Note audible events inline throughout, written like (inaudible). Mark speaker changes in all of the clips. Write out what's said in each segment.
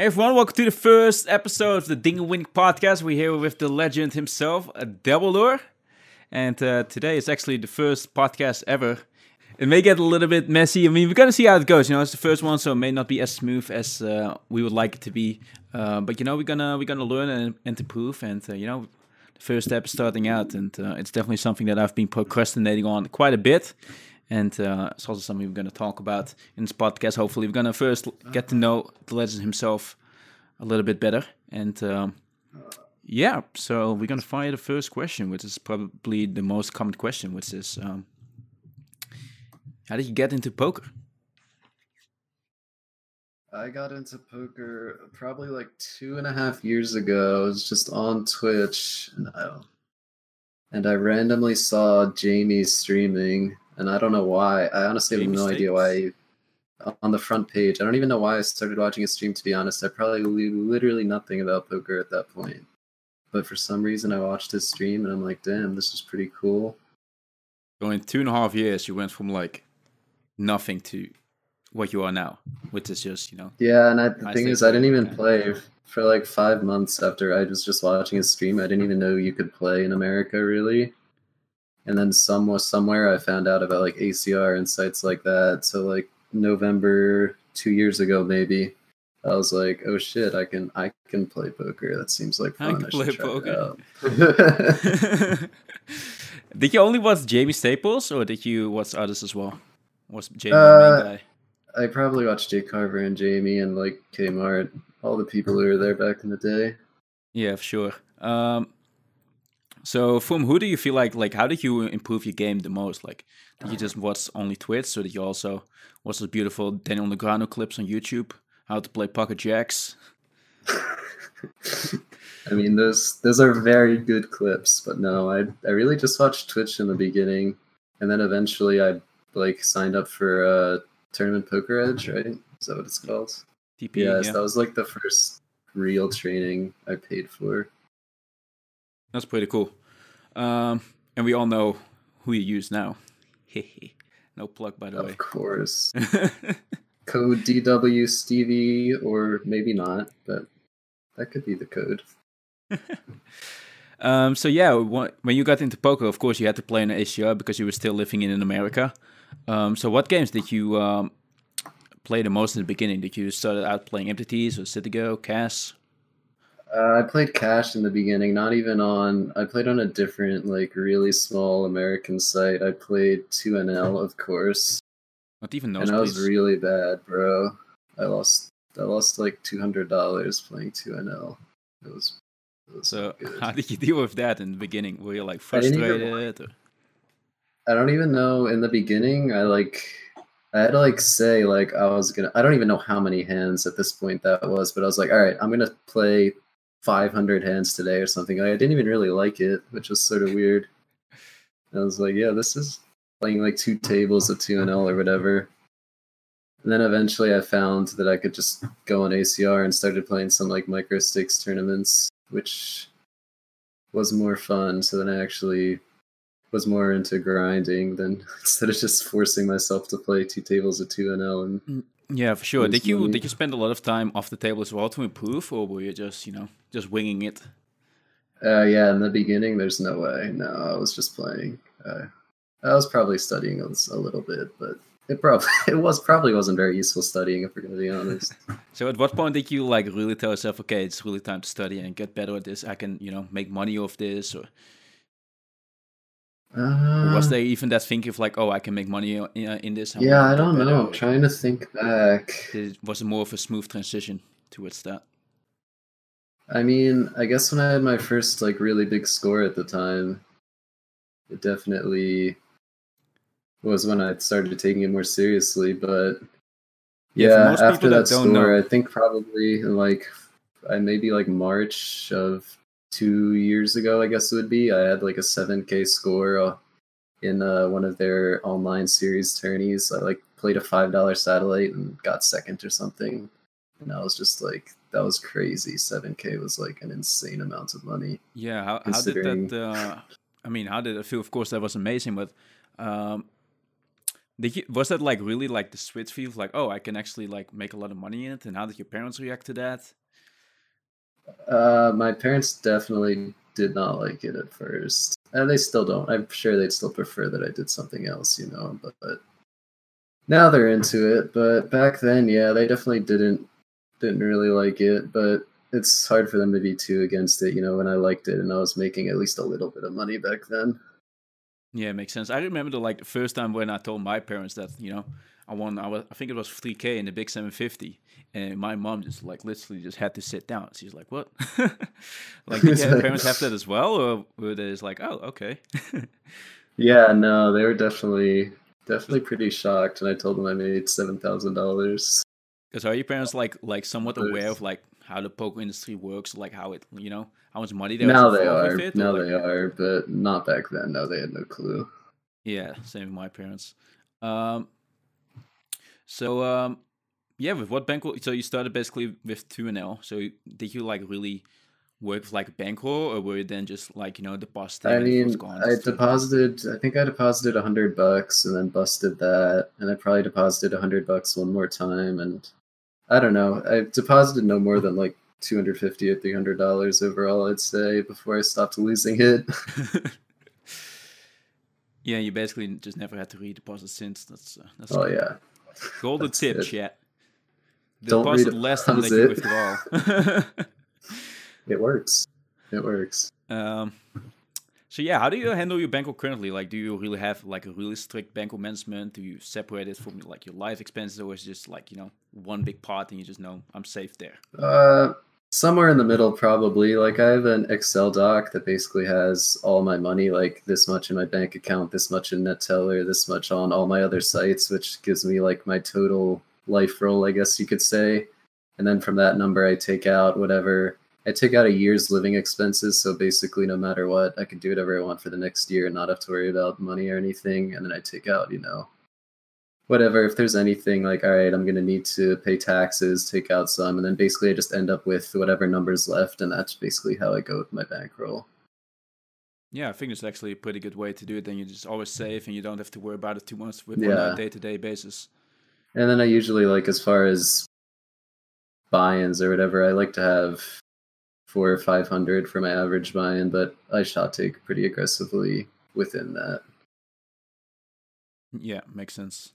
Speaker 1: Hey everyone, welcome to the first episode of the Ding Wink podcast. We're here with the legend himself, Dabledore. And uh, today is actually the first podcast ever. It may get a little bit messy. I mean, we're gonna see how it goes. You know, it's the first one, so it may not be as smooth as uh, we would like it to be. Uh, but you know, we're gonna we're gonna learn and, and improve. And uh, you know, the first step is starting out, and uh, it's definitely something that I've been procrastinating on quite a bit. And uh, it's also something we're going to talk about in this podcast. Hopefully, we're going to first get to know the legend himself a little bit better. And um, yeah, so we're going to fire the first question, which is probably the most common question, which is um, How did you get into poker?
Speaker 2: I got into poker probably like two and a half years ago. I was just on Twitch and I, and I randomly saw Jaime streaming and I don't know why. I honestly have no idea why. On the front page, I don't even know why I started watching a stream. To be honest, I probably knew literally nothing about poker at that point. But for some reason, I watched his stream and I'm like, damn, this is pretty cool.
Speaker 1: So in two and a half years, you went from like nothing to what you are now, which is just you know.
Speaker 2: Yeah, and I, the thing is, I didn't even play for like five months after I was just watching his stream. I didn't even know you could play in America, really and then somewhere somewhere I found out about like ACR and sites like that. So like November two years ago, maybe I was like, oh shit, I can I can play poker. That seems like fun. I can I play poker. (laughs)
Speaker 1: did you only watch Jaime Staples or did you watch others as well? Was Jaime uh, the main guy?
Speaker 2: I probably watched Jake Carver and Jaime and like Kmart, all the people who were there back in the day.
Speaker 1: Yeah, for sure. Um, so, from who do you feel like like how did you improve your game the most? Like, did you just watch only Twitch, or did you also watch those beautiful Daniel Negreanu clips on YouTube? How to play pocket jacks? (laughs)
Speaker 2: I mean, those those are very good clips, but no, I I really just watched Twitch in the beginning, and then eventually I like signed up for uh, Tournament Poker Edge, right? Is that what it's called? TP. Yes, yeah. that was like the first real training I paid for.
Speaker 1: That's pretty cool. Um, and we all know who you use now. (laughs) no plug, by the
Speaker 2: of
Speaker 1: way.
Speaker 2: Of course. (laughs) code DW Stevie, or maybe not, but that could be the code. (laughs)
Speaker 1: um, so yeah, when you got into poker, of course, you had to play in ACR because you were still living in, America. Um, so what games did you um, play the most in the beginning? Did you start out playing MTTs or Citigo, CAS?
Speaker 2: Uh, I played Cash in the beginning, not even on. I played on a different, like, really small American site. I played 2NL, of course.
Speaker 1: Not even those.
Speaker 2: And I was really bad, bro. I lost. I lost like two hundred dollars playing 2NL. It was.
Speaker 1: It was so (laughs) how did you deal with that in the beginning? Were you like frustrated? I, even,
Speaker 2: I don't even know. In the beginning, I like. I had to like say like I was gonna. I don't even know how many hands at this point that was, but I was like, all right, I'm gonna play 500 hands today or something. I didn't even really like it, which was sort of weird. I was like, yeah, this is playing like two tables of 2NL or whatever. And then eventually I found that I could just go on ACR and started playing some like micro stakes tournaments, which was more fun. So then I actually was more into grinding than (laughs) instead of just forcing myself to play two tables of 2NL and
Speaker 1: mm. Yeah, for sure. Did you did you spend a lot of time off the table as well to improve, or were you just you know just winging it?
Speaker 2: Uh, yeah, in the beginning, there's no way. No, I was just playing. Uh, I was probably studying a, little bit, but it probably (laughs) it was probably wasn't very useful studying if we're gonna be honest. (laughs)
Speaker 1: so, at what point did you like really tell yourself, okay, it's really time to study and get better at this? I can you know make money off this, or uh, was there even that thinking of like, oh, I can make money in, in this?
Speaker 2: yeah, I don't know. I'm trying to think back.
Speaker 1: It was more of a smooth transition towards that?
Speaker 2: I mean, I guess when I had my first like really big score at the time, it definitely was when I started taking it more seriously. But yeah, yeah after that, that score, know. I think probably like I maybe like March of two years ago, I guess it would be. I had like a 7K score uh, in uh, one of their online series tourneys. I like played a five dollar satellite and got second or something. And I was just like, that was crazy. 7K was like an insane amount of money.
Speaker 1: Yeah, how, how did that? Uh, I mean, how did it feel? Of course, that was amazing, but um, Did you was that like really like the switch you? Like, oh, I can actually like make a lot of money in it. And how did your parents react to that?
Speaker 2: Uh, my parents definitely did not like it at first, and they still don't. I'm sure they'd still prefer that I did something else, you know. But, but now they're into it. But back then, yeah, they definitely didn't didn't really like it. But it's hard for them to be too against it, you know. When I liked it and I was making at least a little bit of money back then.
Speaker 1: Yeah, it makes sense. I remember the like the first time when I told my parents that you know I won. I was I think it was three k in the big seven fifty, and my mom just like literally just had to sit down. She's like, "What? (laughs) like did your parents have that as well, or were they just like, oh, okay?" (laughs)
Speaker 2: yeah, no, they were definitely definitely pretty shocked, and I told them I made seven thousand dollars.
Speaker 1: Because are your parents like like somewhat aware of like how the poker industry works, like how it you know how much money they
Speaker 2: now they are it, now like... they are, but not back then. No, they had no clue.
Speaker 1: Yeah, same with my parents. Um, so um, yeah, with what bankroll? So you started basically with 2NL. So did you like really work with like a bankroll, or were you then just like you know depositing?
Speaker 2: I mean, I deposited. I think I deposited a hundred bucks and then busted that, and I probably deposited a hundred bucks one more time, and I don't know. I deposited no more than like 250 or 300 dollars overall i'd say before i stopped losing it (laughs) (laughs)
Speaker 1: yeah you basically just never had to redeposit since that's uh, that's
Speaker 2: oh yeah
Speaker 1: golden tip chat. Deposit less (laughs) than they withdraw (laughs)
Speaker 2: it. works. It works.
Speaker 1: Um so yeah, how do you handle your bankroll currently? Like, do you really have like a really strict bankroll management? Do you separate it from like your life expenses, or is it just like you know one big pot and you just know I'm safe there?
Speaker 2: Uh, somewhere in the middle probably. Like i have an excel doc that basically has all my money like this much in my bank account this much in neteller this much on all my other mm-hmm. sites which gives me like my total life roll i guess you could say. And then from that number i take out whatever i take out a year's living expenses. So basically no matter what i can do whatever i want for the next year and not have to worry about money or anything. And then i take out you know whatever if there's anything like all right i'm going to need to pay taxes take out some and then basically i just end up with whatever numbers left and that's basically how i go with my bankroll.
Speaker 1: Yeah i think it's actually a pretty good way to do it then you just always save and you don't have to worry about it too much with yeah. on a day-to-day basis.
Speaker 2: And then i usually like as far as buy-ins or whatever i like to have four or five hundred for my average buy-in but i shot take pretty aggressively within that.
Speaker 1: Yeah makes sense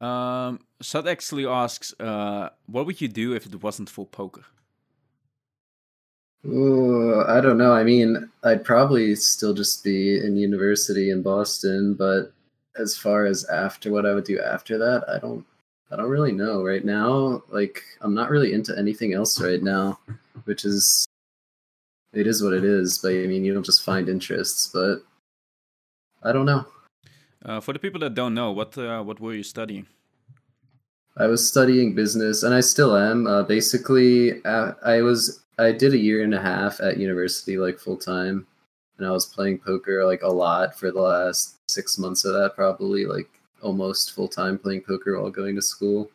Speaker 1: um, Sud actually asks, uh, what would you do if it wasn't for poker?
Speaker 2: Ooh, I don't know. I mean, I'd probably still just be in university in Boston, but as far as after what I would do after that, I don't I don't really know right now. Like I'm not really into anything else right now, which is it is what it is, but I mean, you don't just find interests, but I don't know.
Speaker 1: Uh, for the people that don't know, what uh, what were you studying?
Speaker 2: I was studying business, and I still am. Uh, basically, uh, I was I did a year and a half at university, like full time, and I was playing poker like a lot for the last six months of that, probably like almost full time playing poker while going to school,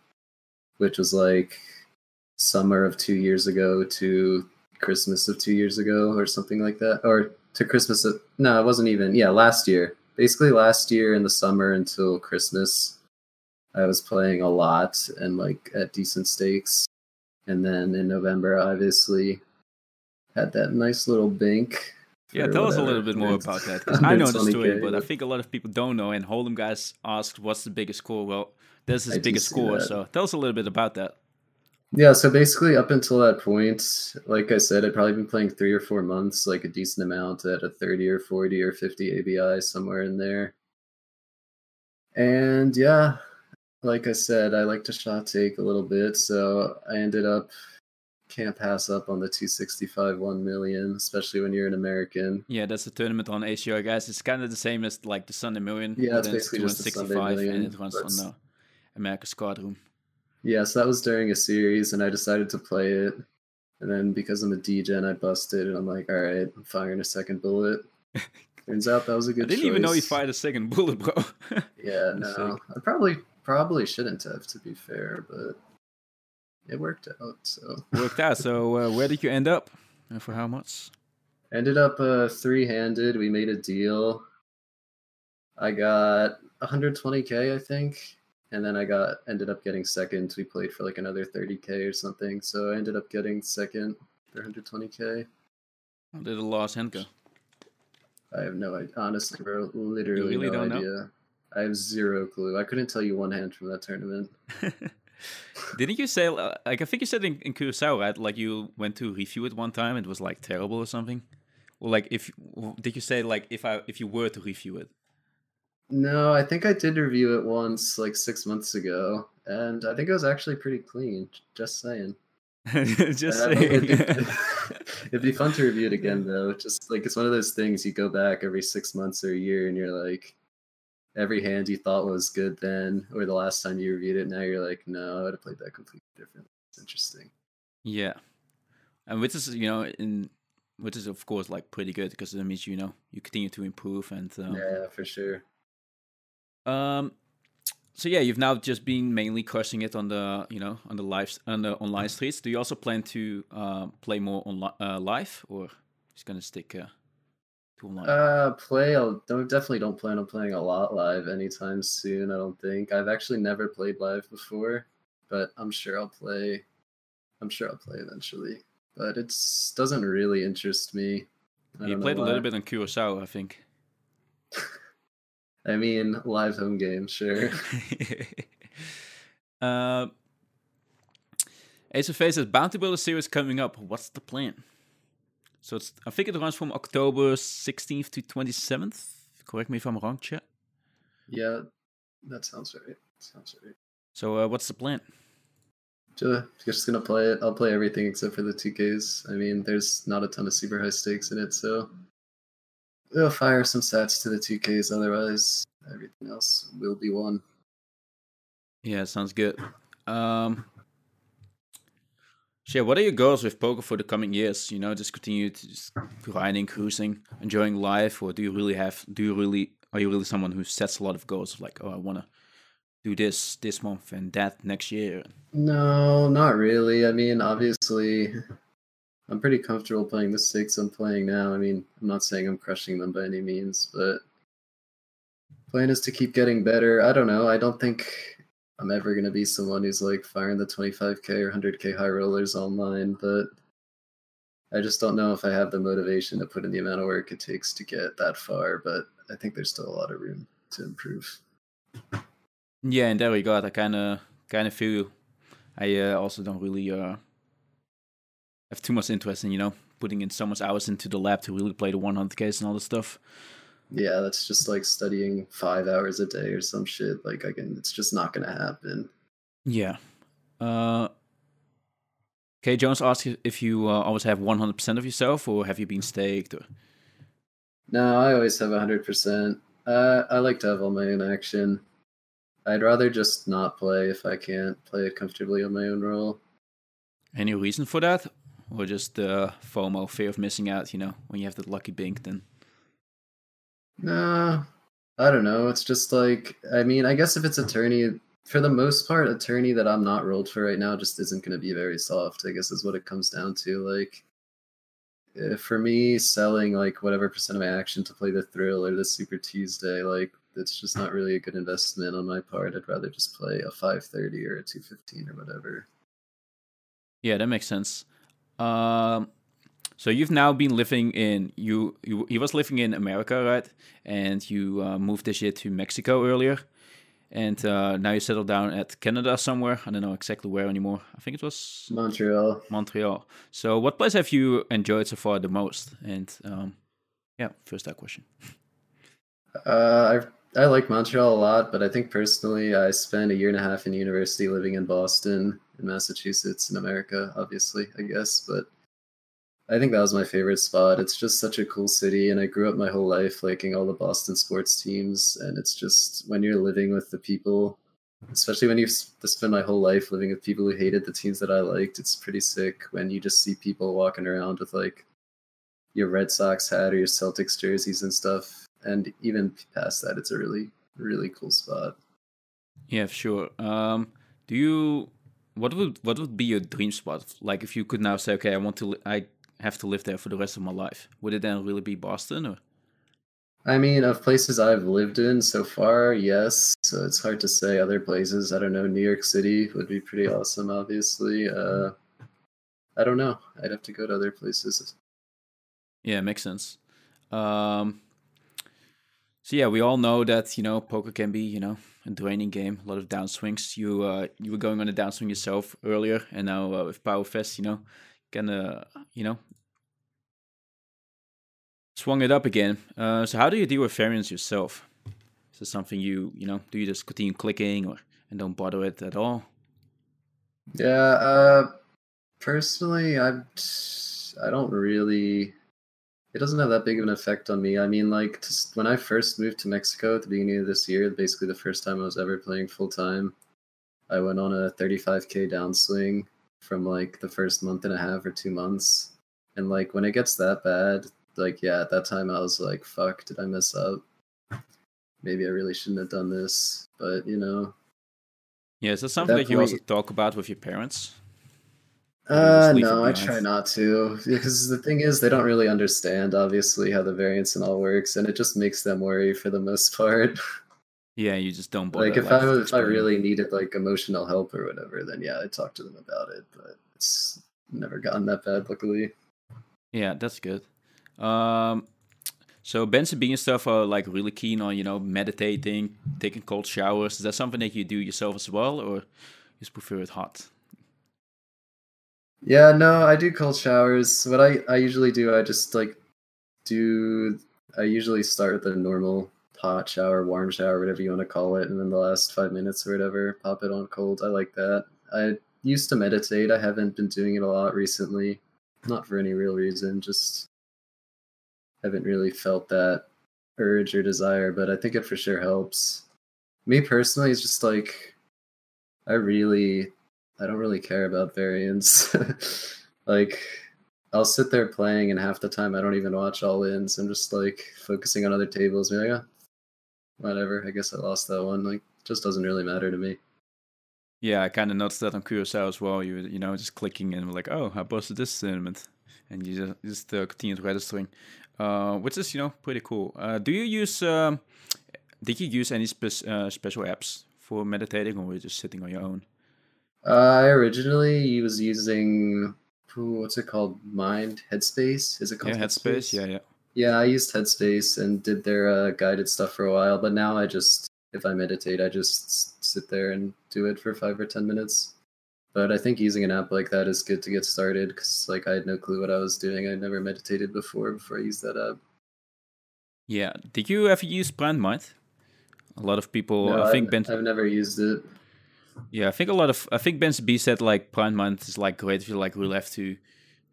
Speaker 2: which was like summer of two years ago to Christmas of two years ago, or something like that, or to Christmas of no, it wasn't even yeah last year basically last year in the summer until Christmas, I was playing a lot and like at decent stakes. And then in November, obviously, had that nice little bank.
Speaker 1: Yeah, tell us a little bit more about that. I know the story, but I think a lot of people don't know. And Hold'em guys asked, "What's the biggest score?" Well, this is biggest score. So tell us a little bit about that.
Speaker 2: Yeah, so basically up until that point, like I said, I'd probably been playing three or four months, like a decent amount at a 30 or 40 or 50 ABI, somewhere in there. And yeah, like I said, I like to shot take a little bit, so I ended up can't pass up on the 265 1 million, especially when you're an American.
Speaker 1: Yeah, that's a tournament on ACR, guys. It's kind of the same as like the Sunday Million.
Speaker 2: Yeah, it's basically just the Sunday Million,
Speaker 1: and it runs on the Americas Cardroom.
Speaker 2: Yeah, so that was during a series, and I decided to play it. And then because I'm a degen, I busted, and I'm like, all right, I'm firing a second bullet. (laughs) Turns out that was a good. I
Speaker 1: didn't
Speaker 2: choice.
Speaker 1: even know you fired a second bullet, bro. (laughs)
Speaker 2: yeah, no, I probably probably shouldn't have, to be fair, but it worked out. So
Speaker 1: worked out. So uh, where did you end up, and for how much?
Speaker 2: Ended up uh, three-handed. We made a deal. I got 120k, I think, and then I got ended up getting second. We played for like another 30k or something, so I ended up getting second for 120k.
Speaker 1: How did the last hand go?
Speaker 2: I have no idea. Honestly, bro, literally
Speaker 1: really
Speaker 2: no
Speaker 1: don't know?
Speaker 2: idea. I have zero clue. I couldn't tell you one hand from that tournament. (laughs)
Speaker 1: Didn't you say like I think you said in, in Curacao, right? Like you went to review it one time, and it was like terrible or something. Or like if did you say like if I if you were to review it?
Speaker 2: No, I think I did review it once, like six months ago, and I think it was actually pretty clean. Just saying. (laughs)
Speaker 1: Just
Speaker 2: Uh, it'd, be,
Speaker 1: saying. (laughs) (laughs)
Speaker 2: it'd be fun to review it again, though. Just like it's one of those things you go back every six months or a year, and you're like, every hand you thought was good then, or the last time you reviewed it, now you're like, no, I would have played that completely different. It's interesting.
Speaker 1: yeah, and which is you know in which is of course like pretty good because that means you know you continue to improve and um,
Speaker 2: Yeah, for sure.
Speaker 1: Um, so yeah, you've now just been mainly crushing it on the you know on the live on the online streets. Do you also plan to uh, play more on uh, live, or just gonna stick uh, to online?
Speaker 2: Uh, play. I don't definitely don't plan on playing a lot live anytime soon. I don't think I've actually never played live before, but I'm sure I'll play. I'm sure I'll play eventually, but it doesn't really interest me. I
Speaker 1: you played a little bit on Curacao, I think. (laughs)
Speaker 2: I mean, live home game, sure. (laughs)
Speaker 1: uh, Ace of Face is Bounty Builder series coming up. What's the plan? So it's I think it runs from October 16th to 27th. Correct me if I'm wrong, chat.
Speaker 2: yeah, that sounds right. Sounds right.
Speaker 1: So uh, what's the plan?
Speaker 2: Ju- Just gonna play it. I'll play everything except for the 2Ks. I mean, there's not a ton of super high stakes in it, so we'll fire some stats to the 2Ks. Otherwise, everything else will be won.
Speaker 1: Yeah, sounds good. Um, so yeah, what are your goals with poker for the coming years? You know, just continue to just grinding, cruising, enjoying life, or do you really have? Do you really? Are you really someone who sets a lot of goals? Like, oh, I want to do this this month and that next year.
Speaker 2: No, not really. I mean, obviously, I'm pretty comfortable playing the stakes I'm playing now. I mean, I'm not saying I'm crushing them by any means, but plan is to keep getting better. I don't know. I don't think I'm ever gonna be someone who's like firing the 25k or 100k high rollers online, but I just don't know if I have the motivation to put in the amount of work it takes to get that far. But I think there's still a lot of room to improve.
Speaker 1: Yeah, in that regard, I kind of kind of feel. I uh, also don't really uh, have too much interest in you know putting in so much hours into the lab to really play the 100ks and all this stuff.
Speaker 2: Yeah, that's just like studying five hours a day or some shit. Like I can, it's just not gonna happen.
Speaker 1: Yeah. Uh, okay, Jones asked you if you uh, always have 100% of yourself, or have you been staked? Or...
Speaker 2: No, I always have hundred percent. Uh, I like to have all my own action. I'd rather just not play if I can't play it comfortably on my own roll.
Speaker 1: Any reason for that? Or just the FOMO, fear of missing out, you know, when you have that lucky bink, then.
Speaker 2: No, I don't know. It's just like I mean, I guess if it's attorney, for the most part, attorney that I'm not rolled for right now just isn't going to be very soft. I guess is what it comes down to. Like, eh, for me, selling like whatever percent of my action to play the thrill or the Super Tuesday, like it's just not really a good investment on my part. I'd rather just play a 530 or a 215 or whatever.
Speaker 1: Yeah, that makes sense. Um, so you've now been living in you you he was living in America, right? And you uh, moved this year to Mexico earlier, and uh, now you settled down at Canada somewhere. I don't know exactly where anymore. I think it was
Speaker 2: Montreal.
Speaker 1: Montreal. So what place have you enjoyed so far the most? And um, yeah, first that question.
Speaker 2: Uh, I I like Montreal a lot, but I think personally, I spent a year and a half in university living in Boston, in Massachusetts, in America. Obviously, I guess, but I think that was my favorite spot. It's just such a cool city, and I grew up my whole life liking all the Boston sports teams. And it's just when you're living with the people, especially when you've s- spent my whole life living with people who hated the teams that I liked, it's pretty sick when you just see people walking around with like your Red Sox hat or your Celtics jerseys and stuff. And even past that, it's a really, really cool spot.
Speaker 1: Yeah, sure. Um, do you what would what would be your dream spot? Like if you could now say, okay, I want to, li- I have to live there for the rest of my life. Would it then really be Boston or?
Speaker 2: I mean, of places I've lived in so far, yes. So it's hard to say other places. I don't know. New York City would be pretty awesome, obviously. Uh, I don't know. I'd have to go to other places.
Speaker 1: Yeah, makes sense. Um, so yeah, we all know that you know poker can be you know a draining game, a lot of downswings. You uh, you were going on a downswing yourself earlier, and now uh, with PowerFest, you know, kind of you know swung it up again. Uh, so how do you deal with variance yourself? Is this something you you know do you just continue clicking or and don't bother it at all?
Speaker 2: Yeah, uh, personally, I I don't really. It doesn't have that big of an effect on me. I mean, like just when I first moved to Mexico at the beginning of this year, basically the first time I was ever playing full time, I went on a 35k downswing from like the first month and a half or two months, and like when it gets that bad, like yeah, at that time I was like, "Fuck, did I mess up? Maybe I really shouldn't have done this." But you know,
Speaker 1: Yeah, is that something that you also talk about with your parents?
Speaker 2: Uh,
Speaker 1: just leave it
Speaker 2: no, I try not to because the thing is, they don't really understand obviously how the variance and all works, and it just makes them worry for the most (laughs) part.
Speaker 1: Yeah, you just don't
Speaker 2: like if I if I really needed like emotional help or whatever, then yeah, I'd talk to them about it. But it's never gotten that bad, luckily.
Speaker 1: Yeah, that's good. Um, so Ben CB and stuff are like really keen on you know meditating, taking cold showers. Is that something that you do yourself as well, or you just prefer it hot?
Speaker 2: Yeah, no, I do cold showers. What I I usually do, I just like do. I usually start with a normal hot shower, warm shower, whatever you want to call it, and then the last five minutes or whatever, pop it on cold. I like that. I used to meditate. I haven't been doing it a lot recently, not for any real reason. Just haven't really felt that urge or desire, but I think it for sure helps. Me personally, it's just like I really I don't really care about variance. (laughs) like I'll sit there playing and half the time I don't even watch all ins. I'm just like focusing on other tables. Be like, "Ah, whatever. I guess I lost that one. Like just doesn't really matter to me.
Speaker 1: Yeah, I kind of noticed that on Curacao as well. You you know just clicking and like, oh, I posted this tournament, and you just just uh, continued registering, uh, which is you know pretty cool. Uh, do you use um, did you use any spe- uh, special apps for meditating, or were you just sitting on your own?
Speaker 2: Uh, I originally was using ooh, what's it called? Mind Headspace. Is it called
Speaker 1: Yeah, Headspace. Yeah, yeah.
Speaker 2: Yeah, I used Headspace and did their uh, guided stuff for a while, but now I just, if I meditate, I just sit there and do it for five or ten minutes. But I think using an app like that is good to get started because, like, I had no clue what I was doing. I never meditated before before I used that app.
Speaker 1: Yeah. Did you ever use Brand Mind? A lot of people,
Speaker 2: No,
Speaker 1: I think
Speaker 2: I've,
Speaker 1: Ben.
Speaker 2: I've never used it.
Speaker 1: Yeah, I think a lot of I think Ben B said like Prime Mind is like great if you like really have to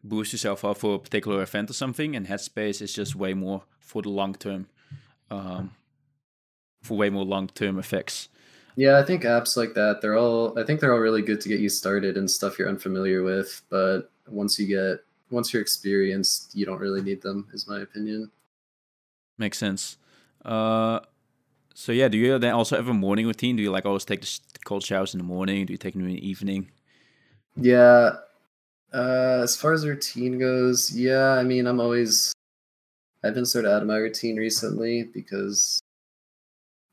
Speaker 1: boost yourself up for a particular event or something, and Headspace is just way more for the long term, um, for way more long term effects.
Speaker 2: Yeah, I think apps like that, they're all I think they're all really good to get you started and stuff you're unfamiliar with, but once you get once you're experienced, you don't really need them is my opinion.
Speaker 1: Makes sense. Uh, so yeah, do you then also have a morning routine? Do you like always take the cold showers in the morning? Do you take them in the evening?
Speaker 2: Yeah. Uh, as far as routine goes, yeah, I mean, I'm always I've been sort of out of my routine recently because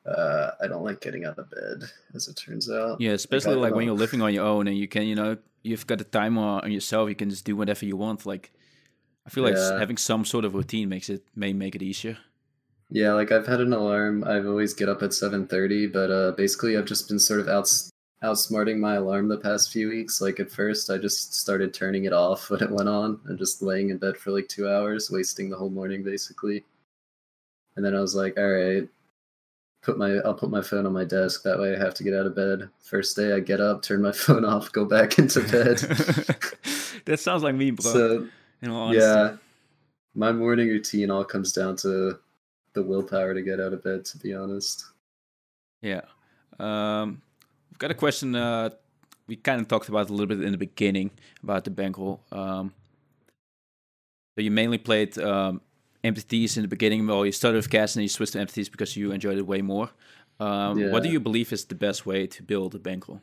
Speaker 2: uh, I don't like getting out of bed, as it turns out.
Speaker 1: Yeah, especially
Speaker 2: I
Speaker 1: like when you're living on your own and you can, you know, you've got the time on on yourself. You can just do whatever you want. Like, I feel like
Speaker 2: Yeah.
Speaker 1: having some sort of routine makes it may make it easier.
Speaker 2: Yeah, like I've had an alarm. I've always get up at 7:30, but uh basically I've just been sort of outs outsmarting my alarm the past few weeks. Like at first I just started turning it off (laughs) when it went on and just laying in bed for like 2 hours, wasting the whole morning basically. And then I was like, "All right, put my I'll put my phone on my desk that way I have to get out of bed. First day I get up, turn my (laughs) phone off, go back into bed." (laughs)
Speaker 1: that sounds like me, bro.
Speaker 2: so,
Speaker 1: in all
Speaker 2: yeah. My morning routine all comes down to the willpower to get out of bed to be honest.
Speaker 1: Yeah. Um, we've got a question. Uh, we kind of talked about a little bit in the beginning about the bankroll. Um, so you mainly played um, in the beginning. Well, you started with cash and you switched to MTTs because you enjoyed it way more. Um, What do you believe is the best way to build a bankroll?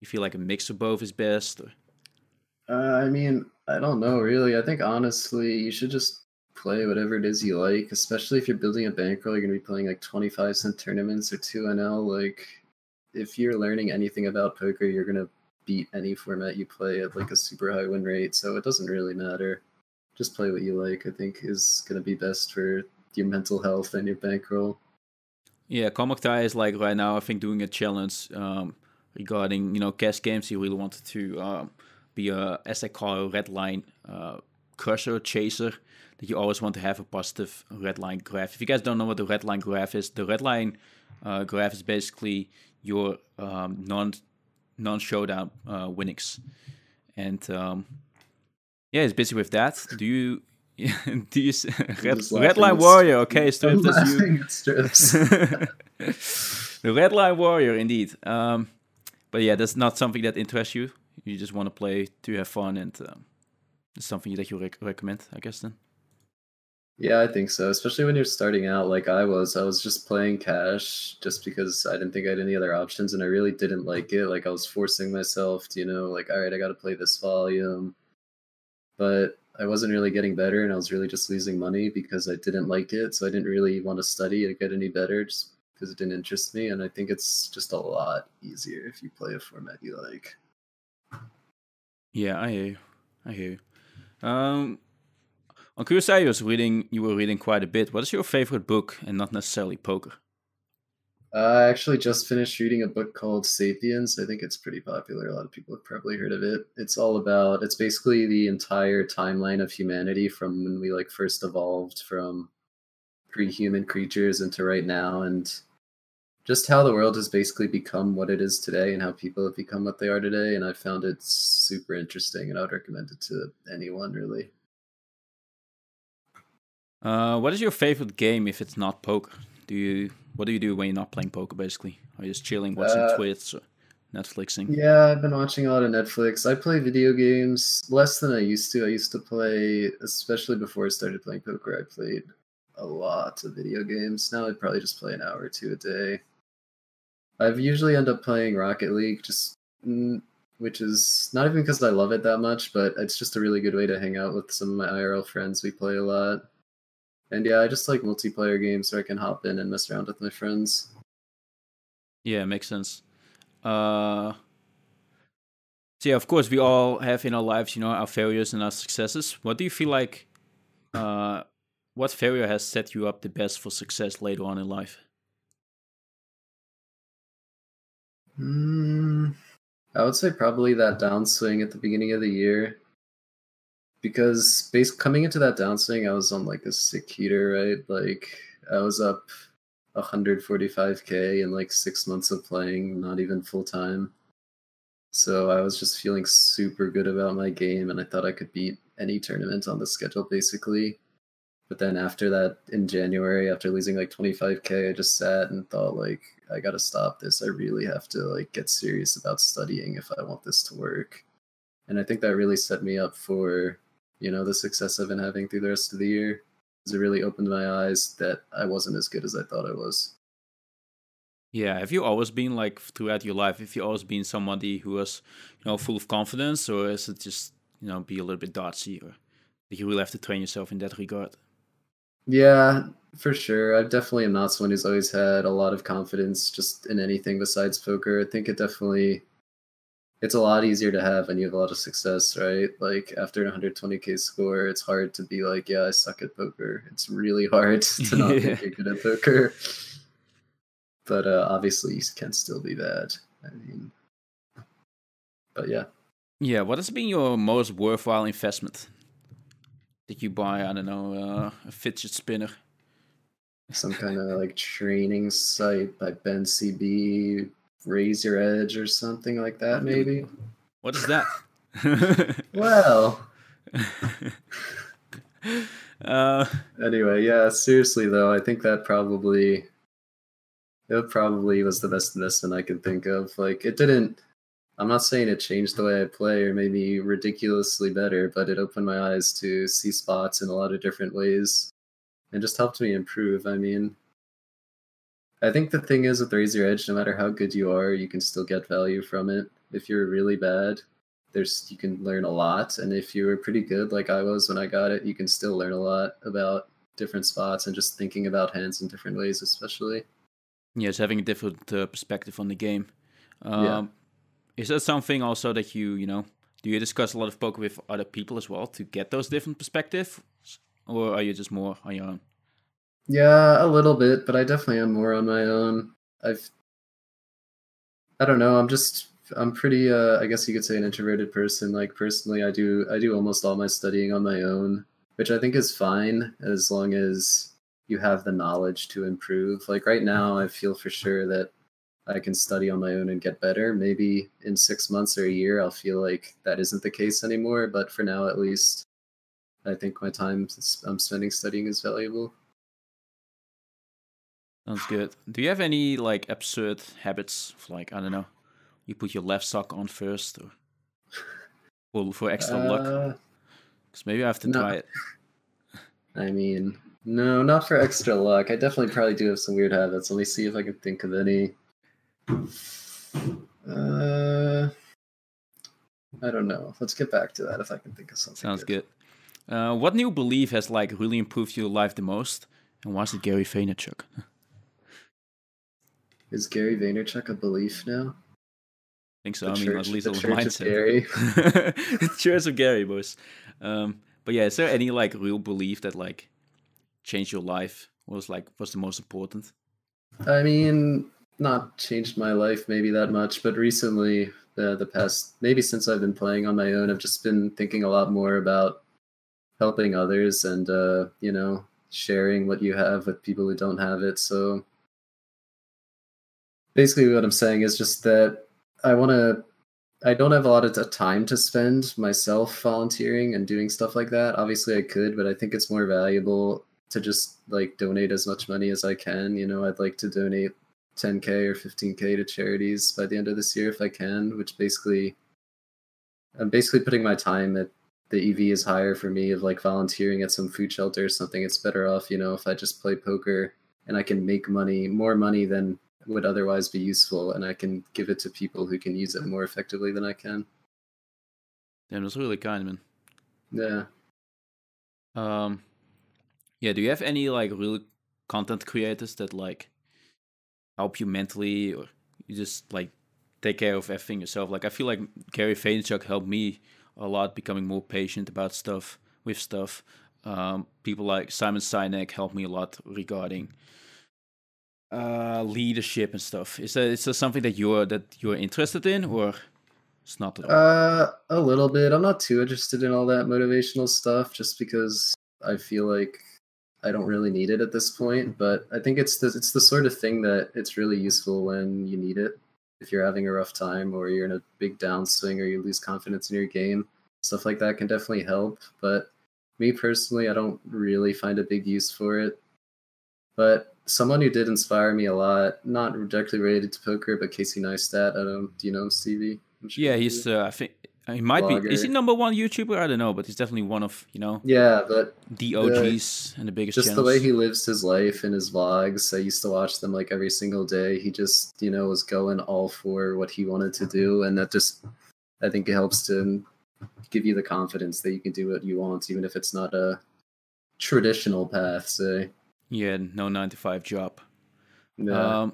Speaker 1: You feel like a mix of both is best? Or?
Speaker 2: Uh, I mean, I don't know really. I think honestly, you should just play whatever it is you like, especially if you're building a bankroll, you're gonna be playing like 25 cent tournaments or 2NL. Like if you're learning anything about poker, you're gonna beat any format you play at like a super high win rate. So it doesn't really matter. Just play what you like, I think is gonna be best for your mental health and your bankroll.
Speaker 1: Yeah, Komoktai is like right now, I think, doing a challenge um, regarding, you know, cash games. He really wanted to um, be a, as call a red line uh, crusher, chaser, that you always want to have a positive red line graph. If you guys don't know what the red line graph is, the red line uh, graph is basically your um, non non showdown uh, winnings, and um, yeah, it's busy with that. Do you (laughs) do you red, red line warrior? Okay, Strips, that's you. (laughs) (laughs) the red line warrior, indeed. Um, but yeah, that's not something that interests you. You just want to play to have fun, and um, it's something that you rec- recommend, I guess. Then.
Speaker 2: Yeah, I think so. Especially when you're starting out, like I was. I was just playing cash just because I didn't think I had any other options, and I really didn't like it. Like I was forcing myself to, you know, like all right, I got to play this volume, but I wasn't really getting better, and I was really just losing money because I didn't like it. So I didn't really want to study or get any better, just because it didn't interest me. And I think it's just a lot easier if you play a format you like.
Speaker 1: Yeah, I hear you. I hear you. Um, on Curacao, was reading. You were reading quite a bit. What is your favorite book, and not necessarily poker?
Speaker 2: I actually just finished reading a book called Sapiens. I think it's pretty popular. A lot of people have probably heard of it. It's all about. It's basically the entire timeline of humanity from when we like first evolved from pre-human creatures into right now, and just how the world has basically become what it is today and how people have become what they are today. And I found it super interesting, and I would recommend it to anyone really.
Speaker 1: Uh, what is your favorite game if it's not poker? Do you what do you do when you're not playing poker? Basically, are you just chilling, watching uh, Twitch, or Netflixing?
Speaker 2: Yeah, I've been watching a lot of Netflix. I play video games less than I used to. I used to play, especially before I started playing poker. I played a lot of video games. Now I'd probably just play an hour or two a day. I've usually end up playing Rocket League, just mm, which is not even because I love it that much, but it's just a really good way to hang out with some of my IRL friends. We play a lot. And yeah, I just like multiplayer games so I can hop in and mess around with my friends.
Speaker 1: Yeah, makes sense. Uh so yeah, of course we all have in our lives, you know, our failures and our successes. What do you feel like uh what failure has set you up the best for success later on in life?
Speaker 2: Mm, I would say probably that downswing at the beginning of the year. Because base coming into that downswing, I was on like a sick heater, right? Like I was up 145k in like six months of playing, not even full time. So I was just feeling super good about my game, and I thought I could beat any tournament on the schedule basically. But then after that, in January, after losing like 25k, I just sat and thought like, I gotta stop this. I really have to like get serious about studying if I want this to work. And I think that really set me up for, you know, the success I've been having through the rest of the year. has really opened my eyes that I wasn't as good as I thought I was.
Speaker 1: Yeah, have you always been like throughout your life? Have you always been somebody who was, you know, full of confidence, or is it just you know be a little bit dotsy, or do you really have to train yourself in that regard?
Speaker 2: Yeah, for sure. I definitely am not someone who's always had a lot of confidence just in anything besides poker. I think it definitely it's a lot easier to have when you have a lot of success, right? Like after an 120k score, it's hard to be like, yeah, I suck at poker. It's really hard (laughs) to not yeah. think (laughs) you're good at poker. But uh, obviously, you can still be bad. I mean, but yeah.
Speaker 1: Yeah, what has been your most worthwhile investment? Did you buy, I don't know, uh, a fidget spinner?
Speaker 2: Some kind of like training site by Ben CB, Raise Your Edge or something like that, maybe.
Speaker 1: What is that? (laughs) (laughs)
Speaker 2: well. uh, anyway, yeah, seriously though, I think that probably it probably was the best investment I could think of. Like it didn't I'm not saying it changed the way I play or made me ridiculously better, but it opened my eyes to see spots in a lot of different ways and just helped me improve. I mean, I think the thing is with Your Edge, no matter how good you are, you can still get value from it. If you're really bad, there's you can learn a lot, and if you were pretty good like I was when I got it, you can still learn a lot about different spots and just thinking about hands in different ways, especially.
Speaker 1: Yes, having a different uh, perspective on the game. Um,
Speaker 2: Yeah.
Speaker 1: Is that something also that you you know? Do you discuss a lot of poker with other people as well to get those different perspectives, or are you just more on your own?
Speaker 2: Yeah, a little bit, but I definitely am more on my own. I've I don't know, I'm just I'm pretty uh I guess you could say an introverted person. Like personally I do I do almost all my studying on my own, which I think is fine as long as you have the knowledge to improve. Like right now I feel for sure that I can study on my own and get better. Maybe in 6 months or a year I'll feel like that isn't the case anymore, but for now at least I think my time I'm spending studying is valuable.
Speaker 1: Sounds good. Do you have any like absurd habits? Of, like I don't know, you put your left sock on first, or well, for extra luck?
Speaker 2: Uh,
Speaker 1: Because maybe I have to
Speaker 2: no.
Speaker 1: try it.
Speaker 2: I mean, no, not for extra luck. I definitely probably do have some weird habits. Let me see if I can think of any. Uh, I don't know. Let's get back to that if I can think of something.
Speaker 1: Sounds good. Uh, what new belief has like really improved your life the most, and why is it Gary Vaynerchuk? (laughs)
Speaker 2: Is Gary Vaynerchuk a belief now?
Speaker 1: I think so.
Speaker 2: The
Speaker 1: I mean,
Speaker 2: church-
Speaker 1: at least
Speaker 2: the church of. Gary. (laughs)
Speaker 1: the Church of Gary, boys. Um, but yeah, is there any like real belief that like changed your life? Was like what's the most important?
Speaker 2: I mean, not changed my life maybe that much, but recently, the the past maybe since I've been playing on my own, I've just been thinking a lot more about helping others and uh, you know sharing what you have with people who don't have it. So basically, what I'm saying is just that I want to. I don't have a lot of time to spend myself volunteering and doing stuff like that. Obviously, I could, but I think it's more valuable to just like donate as much money as I can. You know, I'd like to donate 10k or 15k to charities by the end of this year if I can, which basically I'm basically putting my time at the EV is higher for me of like volunteering at some food shelter or something. It's better off, you know, if I just play poker and I can make money, more money than would otherwise be useful, and I can give it to people who can use it more effectively than I can.
Speaker 1: Damn, that's really kind, man.
Speaker 2: Yeah.
Speaker 1: Um, yeah. Do you have any like real content creators that like help you mentally, or you just like take care of everything yourself? Like I feel like Gary Vaynerchuk helped me a lot, becoming more patient about stuff with stuff. Um, people like Simon Sinek helped me a lot regarding uh leadership and stuff. Is that is that something that you're that you're interested in, or it's not at all?
Speaker 2: Uh, a little bit. I'm not too interested in all that motivational stuff, just because I feel like I don't really need it at this point. But I think it's the it's the sort of thing that it's really useful when you need it. If you're having a rough time, or you're in a big downswing, or you lose confidence in your game, stuff like that can definitely help. But me personally, I don't really find a big use for it. But someone who did inspire me a lot, not directly related to poker, but Casey Neistat. I don't. Do you know him, Stevie? Sure
Speaker 1: yeah, he's. Uh, I think he might be. Is he number one YouTuber? I don't know, but he's definitely one of you know
Speaker 2: Yeah, but
Speaker 1: the OGs and the biggest
Speaker 2: just the way he lives his life in his vlogs, I used to watch them like every single day. He just, you know, was going all for what he wanted to do, and that just, I think, it helps to give you the confidence that you can do what you want, even if it's not a traditional path. Say,
Speaker 1: Yeah, no nine to five job.
Speaker 2: yeah.
Speaker 1: Um,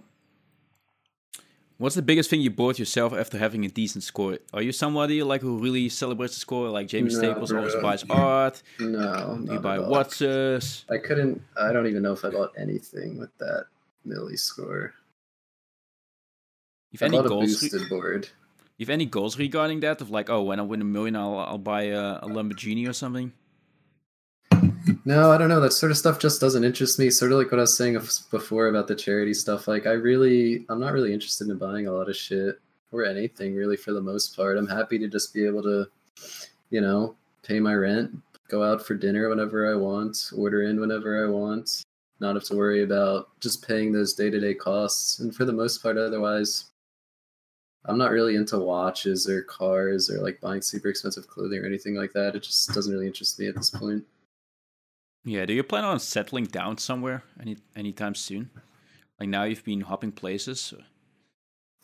Speaker 1: what's the biggest thing you bought yourself after having a decent score? Are you somebody like who really celebrates the score, like Jaime
Speaker 2: No,
Speaker 1: Staples always
Speaker 2: bro.
Speaker 1: buys art?
Speaker 2: no,
Speaker 1: you buy
Speaker 2: at
Speaker 1: watches?
Speaker 2: I couldn't. I don't even know if I bought anything with that Millie score.
Speaker 1: If
Speaker 2: I
Speaker 1: any goals?
Speaker 2: boosted board.
Speaker 1: Any goals regarding that, of like, oh, when I win a million, I'll I'll buy a, a Lamborghini or something.
Speaker 2: No, I don't know. That sort of stuff just doesn't interest me. Sort of like what I was saying before about the charity stuff. Like, I really, I'm not really interested in buying a lot of shit or anything really for the most part. I'm happy to just be able to, you know, pay my rent, go out for dinner whenever I want, order in whenever I want, not have to worry about just paying those day to day costs. And for the most part, otherwise, I'm not really into watches or cars or like buying super expensive clothing or anything like that. It just doesn't really interest me at this point.
Speaker 1: Yeah. Do you plan on settling down somewhere any anytime soon? Like now you've been hopping places.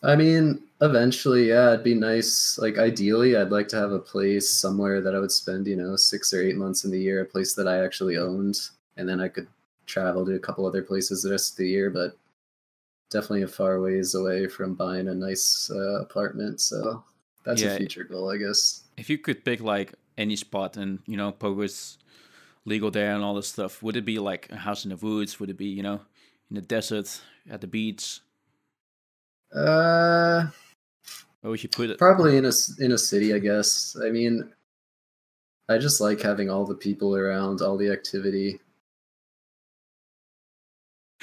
Speaker 2: I mean, eventually, yeah, it'd be nice. Like, ideally, I'd like to have a place somewhere that I would spend, you know, six or eight months in the year, a place that I actually owned, and then I could travel to a couple other places the rest of the year. But definitely a far ways away from buying a nice uh, apartment. So that's
Speaker 1: Yeah.
Speaker 2: a future goal, I guess.
Speaker 1: If you could pick like any spot and you know poker's legal there and all this stuff, would it be like a house in the woods? Would it be you know in the desert at the beach?
Speaker 2: Uh,
Speaker 1: Where would you put it?
Speaker 2: probably in a in a city, I guess. I mean, I just like having all the people around, all the activity.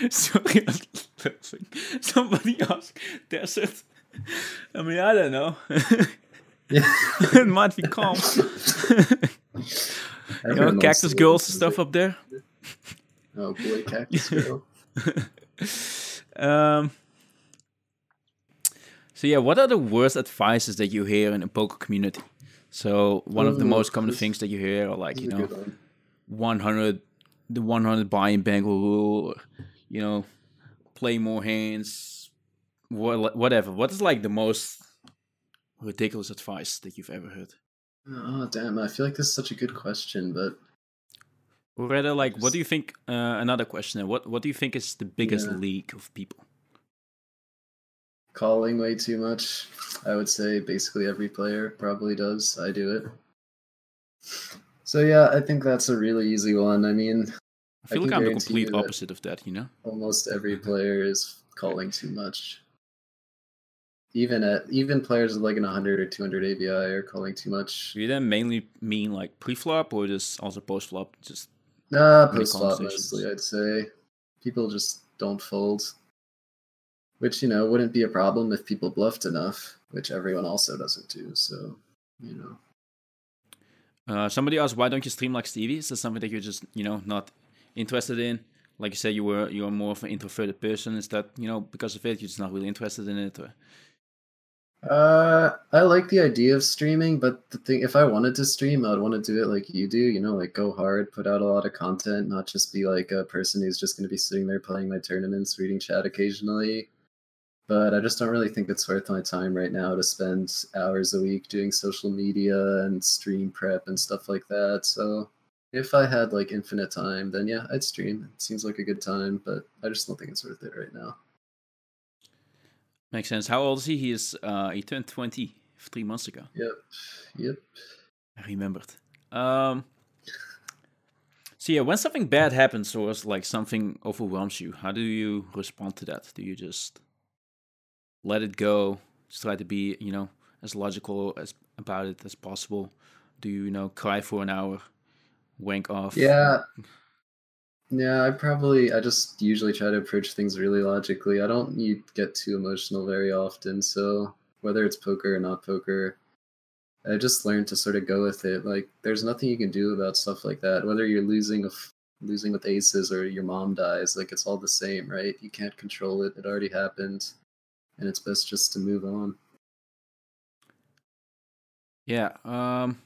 Speaker 1: Sorry, I was laughing. Somebody asked desert. I mean, I don't know.
Speaker 2: Yeah. (laughs)
Speaker 1: it might be calm. (laughs) you know, cactus girls stuff up there.
Speaker 2: Oh boy, cactus (laughs) girl.
Speaker 1: um. So yeah, what are the worst advices that you hear in the poker community? So one of the most common
Speaker 2: this-
Speaker 1: things that you hear are like you know 100 the 100 buy-in bankroll rule or, you know play more hands wha- whatever what is like the most ridiculous advice that you've ever heard
Speaker 2: Oh damn! I feel like this is such a good question, but
Speaker 1: or rather like what do you think uh, another question what what do you think is the biggest
Speaker 2: Yeah.
Speaker 1: league of people
Speaker 2: calling way too much. I would say basically every player probably does. I do it. So yeah, I think that's a really easy one. I mean,
Speaker 1: i feel like i'm the complete opposite of that you know
Speaker 2: almost every player is calling too much. Even at even players with like an 100 or 200 ABI are calling too much.
Speaker 1: do you then mainly mean like pre-flop or just also post-flop just
Speaker 2: Nah, post flop mostly. I'd say people just don't fold, which you know wouldn't be a problem if people bluffed enough, which everyone also doesn't do. So you know,
Speaker 1: Uh, somebody asked, why don't you stream like Stevie? Is that something that you're just, you know, not interested in? Like you said, you were you are more of an introverted person. Is that you know because of it you're just not really interested in it? Or...
Speaker 2: uh, I like the idea of streaming, but the thing, if I wanted to stream, I'd want to do it like you do. You know, like go hard, put out a lot of content, not just be like a person who's just going to be sitting there playing my tournaments, reading chat occasionally. But I just don't really think it's worth my time right now to spend hours a week doing social media and stream prep and stuff like that. So if I had like infinite time, then yeah, I'd stream. It seems like a good time, but I just don't think it's worth it right now.
Speaker 1: Makes sense. How old is he? He is uh he turned twenty three months ago.
Speaker 2: Yep. Yep.
Speaker 1: I remembered. Um. So yeah, when something bad happens or like something overwhelms you, how do you respond to that? Do you just let it go? Just try to be, you know, as logical as about it as possible. Do you, you know, cry for an hour, wank off?
Speaker 2: Yeah. Yeah, I probably I just usually try to approach things really logically. I don't need get too emotional very often, so whether it's poker or not poker, I just learned to sort of go with it. Like there's nothing you can do about stuff like that. Whether you're losing a losing with aces or your mom dies, like it's all the same, right? You can't control it. It already happened. And it's best just to move on.
Speaker 1: Yeah. Um.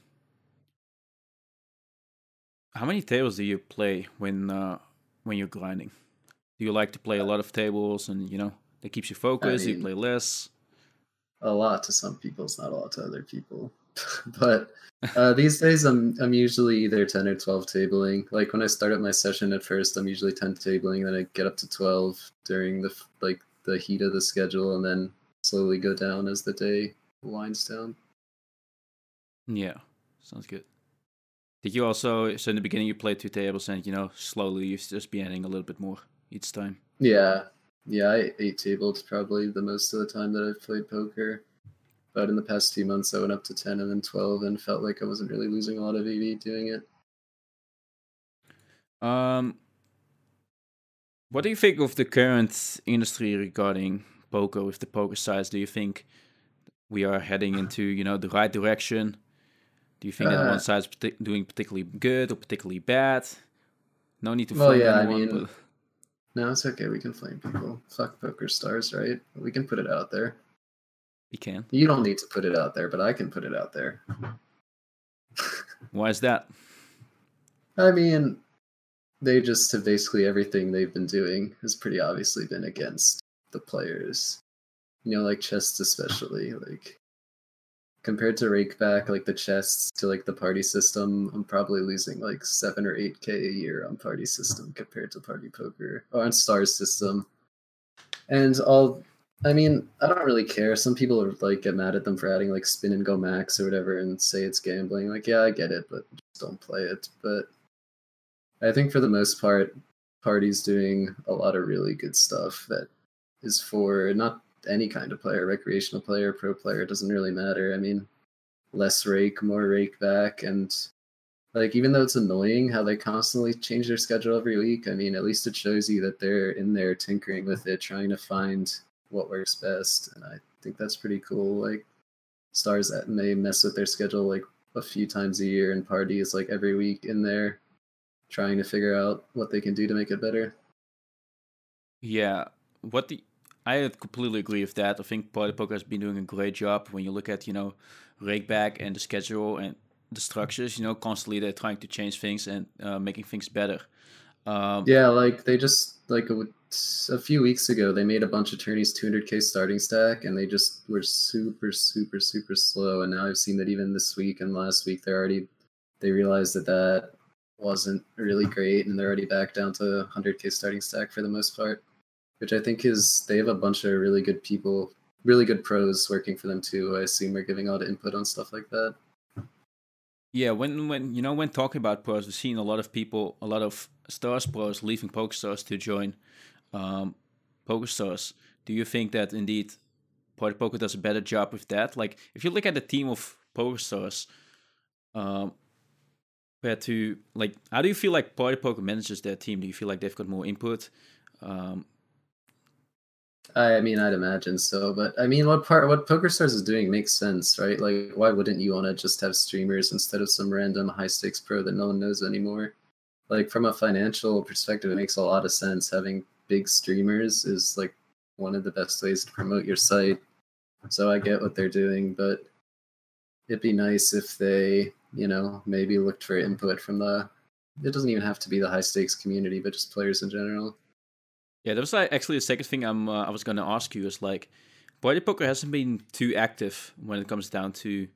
Speaker 1: How many tables do you play when uh, when you're grinding? Do you like to play a lot of tables, and you know that keeps you focused? do you play less?
Speaker 2: a lot to some people it's not a lot to other people (laughs) but uh, these days i'm i'm usually either 10 or 12 tabling like when i start up my session at first i'm usually 10 tabling then i get up to 12 during the like the heat of the schedule and then slowly go down as the day winds down
Speaker 1: Yeah, sounds good. Did you also so in the beginning you played two tables, and you know slowly you've just be adding a little bit more each time?
Speaker 2: yeah yeah i eight tabled probably the most of the time that i've played poker but in the past two months i went up to 10 and then 12 and felt like i wasn't really losing a lot of ev doing it
Speaker 1: Um, what do you think of the current industry regarding poker with the poker size? Do you think we are heading into you know the right direction? Do you think that
Speaker 2: Uh,
Speaker 1: one side's doing particularly good or particularly bad? No need to
Speaker 2: Well,
Speaker 1: flame
Speaker 2: yeah, I mean-
Speaker 1: but
Speaker 2: No, it's okay. We can flame people. Fuck poker stars, right? We can put it out there.
Speaker 1: we can.
Speaker 2: You don't need to put it out there, but I can put it out there. (laughs)
Speaker 1: Why is that?
Speaker 2: I mean, they just have basically everything they've been doing has pretty obviously been against the players. You know, like chess especially. Like compared to rakeback, like the chests to like the party system, I'm probably losing like seven or eight K a year on party system compared to party poker or on stars system. And all I mean, I don't really care. Some people are like get mad at them for adding like spin and go max or whatever and say it's gambling. Like, yeah, I get it, but just don't play it. But I think for the most part, party's doing a lot of really good stuff that is for not any kind of player, recreational player, pro player, doesn't really matter. I mean, less rake, more rake back, and like even though it's annoying how they constantly change their schedule every week, I mean, at least it shows you that they're in there tinkering with it, trying to find what works best, and I think that's pretty cool. Like stars that may mess with their schedule like a few times a year, and parties like every week in there, trying to figure out what they can do to make it better.
Speaker 1: Yeah, what the I completely agree with that. I think Party Poker has been doing a great job when you look at, you know, Rakeback and the schedule and the structures, you know, constantly they're trying to change things and uh, making things better.
Speaker 2: Um, yeah, like they just like a, a, few weeks ago they made a bunch of tourneys 200k starting stack and they just were super super super slow and now I've seen that even this week and last week they're already they realized that that wasn't really great and they're already back down to 100k starting stack for the most part, which I think is they have a bunch of really good people, really good pros working for them too. I assume are giving a lot of input on stuff like that.
Speaker 1: Yeah, when when you know when talking about pros, we've seen a lot of people, a lot of stars pros leaving PokerStars to join um, PokerStars. Do you think that indeed Party Poker does a better job with that? Like, if you look at the team of PokerStars, um, compared to like, how do you feel like Party Poker manages their team? Do you feel like they've got more input? Um,
Speaker 2: I mean, I'd imagine so, but I mean, what part what PokerStars is doing makes sense, right? Like, why wouldn't you want to just have streamers instead of some random high stakes pro that no one knows anymore? Like, from a financial perspective, it makes a lot of sense. Having big streamers is like one of the best ways to promote your site. So I get what they're doing, but it'd be nice if they, you know, maybe looked for input from the. It doesn't even have to be the high stakes community, but just players in general.
Speaker 1: Yeah, that was like actually the second thing I'm uh, I was going to ask you is like, Party Poker hasn't been too active when it comes down to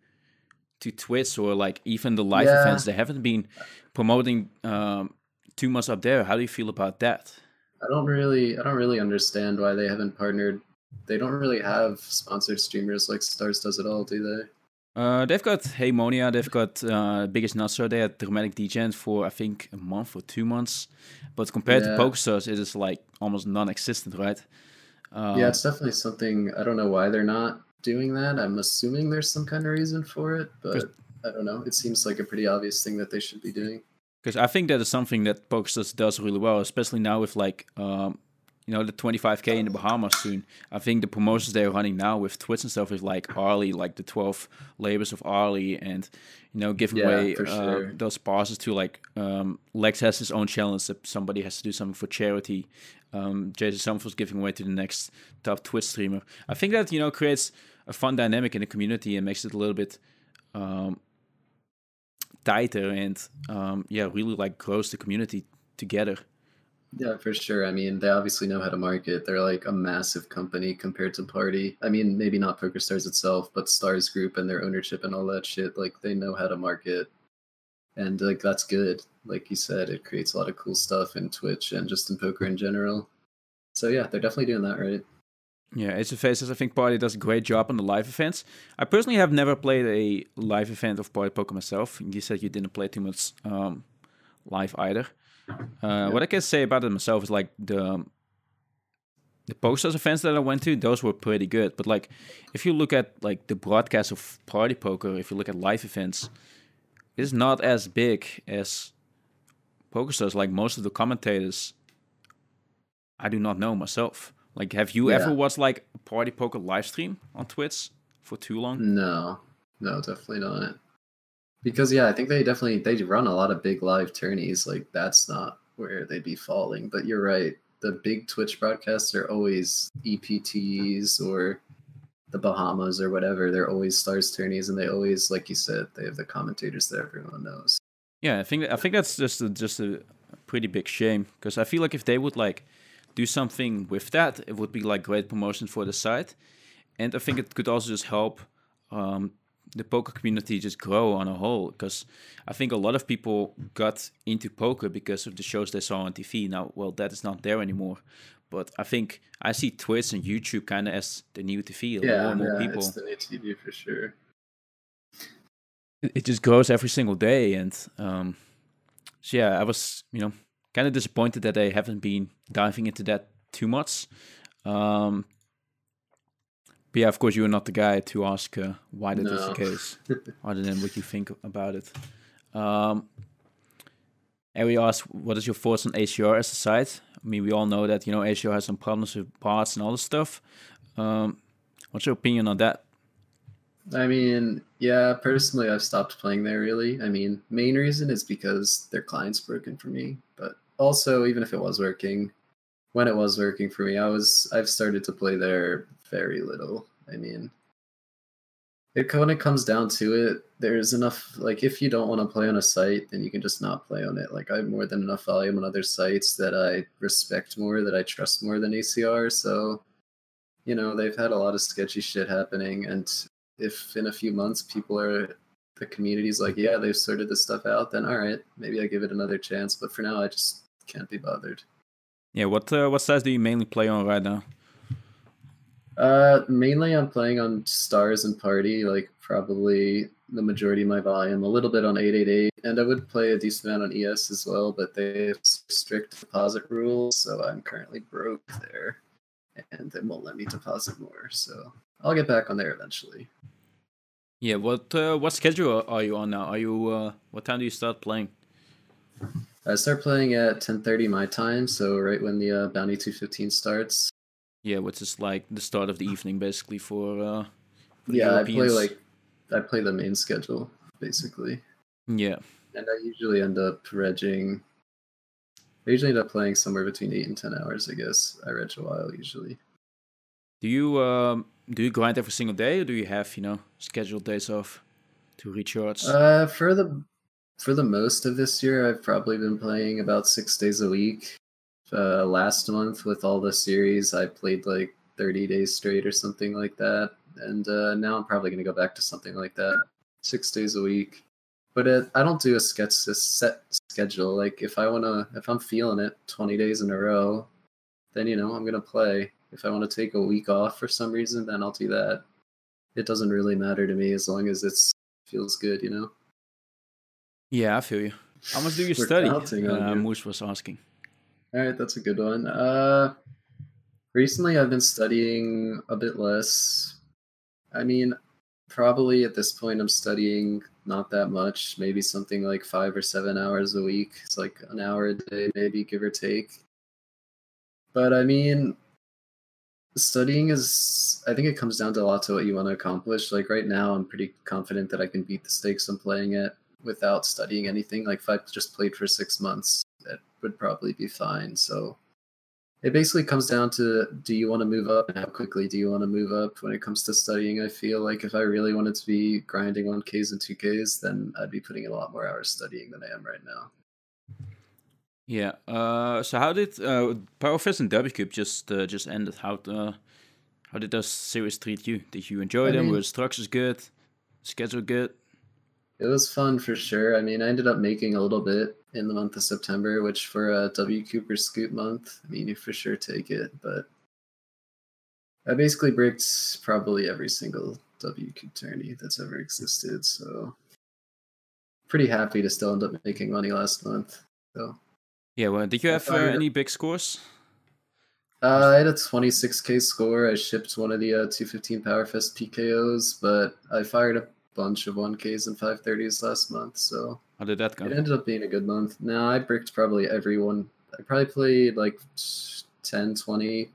Speaker 1: to Twitch or like even the live yeah. events. They haven't been promoting um, too much up there. How do you feel about that?
Speaker 2: I don't really I don't really understand why they haven't partnered. They don't really have sponsored streamers like Stars does it all, do they?
Speaker 1: Uh, they've got Heymonia, they've got uh, Biggest Nutso, they had Dramatic Degen for I think a month or two months. But compared yeah. to PokerStars, it is like almost non-existent, right?
Speaker 2: Um, yeah, it's definitely something. I don't know why they're not doing that. I'm assuming there's some kind of reason for it, but I don't know. It seems like a pretty obvious thing that they should be doing.
Speaker 1: Because I think that is something that PokerStars does really well, especially now with like um, you know the 25k in the Bahamas soon. I think the promotions they're running now with Twitch and stuff is like Arlie, like the 12 labors of Arlie, and you know giving yeah, away uh, sure. those passes to like um, Lex has his own challenge that somebody has to do something for charity. Um, Jason Summers was giving away to the next top Twitch streamer. I think that you know creates a fun dynamic in the community and makes it a little bit um, tighter and um, yeah, really like grows the community together.
Speaker 2: Yeah, for sure. I mean, they obviously know how to market. They're like a massive company compared to Party. I mean, maybe not PokerStars itself, but Stars Group and their ownership and all that shit. Like, they know how to market. And, like, that's good. Like you said, it creates a lot of cool stuff in Twitch and just in poker in general. So, yeah, they're definitely doing that right.
Speaker 1: Yeah, of Faces, I think Party does a great job on the live events. I personally have never played a live event of Party Poker myself. You said you didn't play too much um, live either. Uh, what I can say about it myself is like the the posters events that I went to, those were pretty good. But like, if you look at like the broadcast of Party Poker, if you look at live events, it's not as big as PokerStars. Like most of the commentators, I do not know myself. Like, have you yeah. ever watched like a Party Poker live stream on Twitch for too long?
Speaker 2: No, no, definitely not because yeah, I think they definitely they run a lot of big live tourneys. Like that's not where they'd be falling. But you're right. The big Twitch broadcasts are always EPTs or the Bahamas or whatever. They're always stars tourneys, and they always, like you said, they have the commentators that everyone knows.
Speaker 1: Yeah, I think I think that's just a, just a pretty big shame because I feel like if they would like do something with that, it would be like great promotion for the site. and I think it could also just help um, the poker community just grow on a whole because I think a lot of people got into poker because of the shows they saw on TV. Now, well, that is not there anymore. But I think I see Twitch and YouTube kind of as the new TV.
Speaker 2: Yeah,
Speaker 1: more and more
Speaker 2: yeah,
Speaker 1: people.
Speaker 2: it's the new TV for sure.
Speaker 1: it it just grows every single day and um so yeah i was you know kind of disappointed that they haven't been diving into that too much um but yeah of course you're not the guy to ask uh, why that is the case (laughs) other than what you think about it. Um and we asked what is your thoughts on acr as a site? I mean we all know that you know acr has some problems with parts and all this stuff. Um what's your opinion on that?
Speaker 2: I mean, yeah, personally, I've stopped playing there really. I mean, main reason is because their client's broken for me, but also, even if it was working, when it was working for me, I was, I've started to play there very little. I mean, it, kind of comes down to it, there's enough, like, if you don't want to play on a site, then you can just not play on it. Like, I have more than enough volume on other sites that I respect more, that I trust more than ACR, so. You know, they've had a lot of sketchy shit happening, and if in a few months people are the community's like, yeah, they've sorted this stuff out, then all right, maybe I give it another chance. But for now, I just can't be bothered.
Speaker 1: yeah what uh, what sites do you mainly play on right now
Speaker 2: Uh, mainly, I'm playing on Stars and Party, like probably the majority of my volume. A little bit on 888, and I would play a decent amount on ES as well, but they have strict deposit rules, so I'm currently broke there, and they won't let me deposit more. So I'll get back on there eventually.
Speaker 1: Yeah, what uh, what schedule are you on now? Are you uh, what time do you start playing?
Speaker 2: I start playing at 10:30 my time, so right when the uh, Bounty 215 starts.
Speaker 1: Yeah, which is like the start of the evening, basically for. Uh, for
Speaker 2: Yeah, I play like I play the main schedule basically,
Speaker 1: Yeah,
Speaker 2: and I usually end up regging. I usually end up playing somewhere between eight and ten hours. I guess I reg a while usually.
Speaker 1: do you um do you grind every single day, or do you have you know scheduled days off to recharge?
Speaker 2: Uh, for the for the most of this year, I've probably been playing about six days a week. Uh, last month with all the series, I played like thirty days straight or something like that, and uh, now I'm probably gonna go back to something like that, six days a week. But it, I don't do a sketch a set schedule. Like if I wanna, if I'm feeling it, twenty days in a row, then you know I'm gonna play. If I want to take a week off for some reason, then I'll do that. It doesn't really matter to me as long as it feels good, you know.
Speaker 1: yeah, I feel you. How much do you study? Uh,
Speaker 2: you.
Speaker 1: Moose was asking.
Speaker 2: All right, that's a good one. Uh, recently, I've been studying a bit less. I mean, probably at this point, I'm studying not that much, maybe something like five or seven hours a week. It's like an hour a day, maybe give or take. But I mean, studying is, I think it comes down to a lot to what you want to accomplish. Like right now, I'm pretty confident that I can beat the stakes I'm playing at without studying anything. Like if I just played for six months, that would probably be fine. So it basically comes down to do you want to move up and how quickly do you want to move up when it comes to studying? I feel like if I really wanted to be grinding 1Ks and 2Ks, then I'd be putting in a lot more hours studying than I am right now.
Speaker 1: Yeah. Uh, so how did uh, Powerfest and WCOOP just uh, just ended? How uh, how did those series treat you? Did you enjoy
Speaker 2: I
Speaker 1: them?
Speaker 2: mean-
Speaker 1: Were the structures good? Schedule good?
Speaker 2: It was fun for sure. I mean, I ended up making a little bit in the month of September, which for a W Cooper Scoop month, I mean, you for sure take it. But I basically bricked probably every single WCOOP tourney that's ever existed. So pretty happy to still end up making money last month. So
Speaker 1: Yeah. Well, did you have uh, any big scores?
Speaker 2: uh, I had a 26k score. I shipped one of the uh, 215 Powerfest PKOs, but I fired a bunch of 1Ks and 530s last month. So
Speaker 1: How did that go?
Speaker 2: It ended up being a good month. Now I bricked probably everyone. I probably played like 10, 20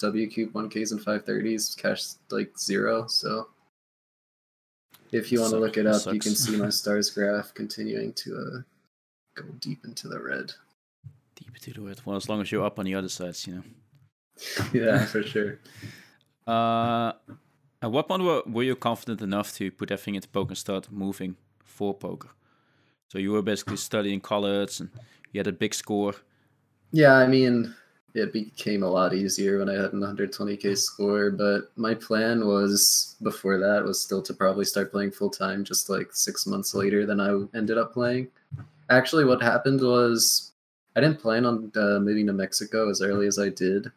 Speaker 2: WCOOP 1Ks and 530s, cashed like zero. So if you want to look it up, you can see my (laughs) stars graph continuing to uh, go deep into the red.
Speaker 1: Deep into the red. Well, as long as you're up on the other sides, you know. (laughs)
Speaker 2: yeah, (laughs) for sure.
Speaker 1: Uh, at what point were, were you confident enough to put everything into poker and start moving for poker? So you were basically studying college and you had a big score.
Speaker 2: Yeah, I mean, it became a lot easier when I had an 120k score. But my plan was before that was still to probably start playing full time, just like six months later than I ended up playing. Actually, what happened was I didn't plan on uh, moving to Mexico as early as I did,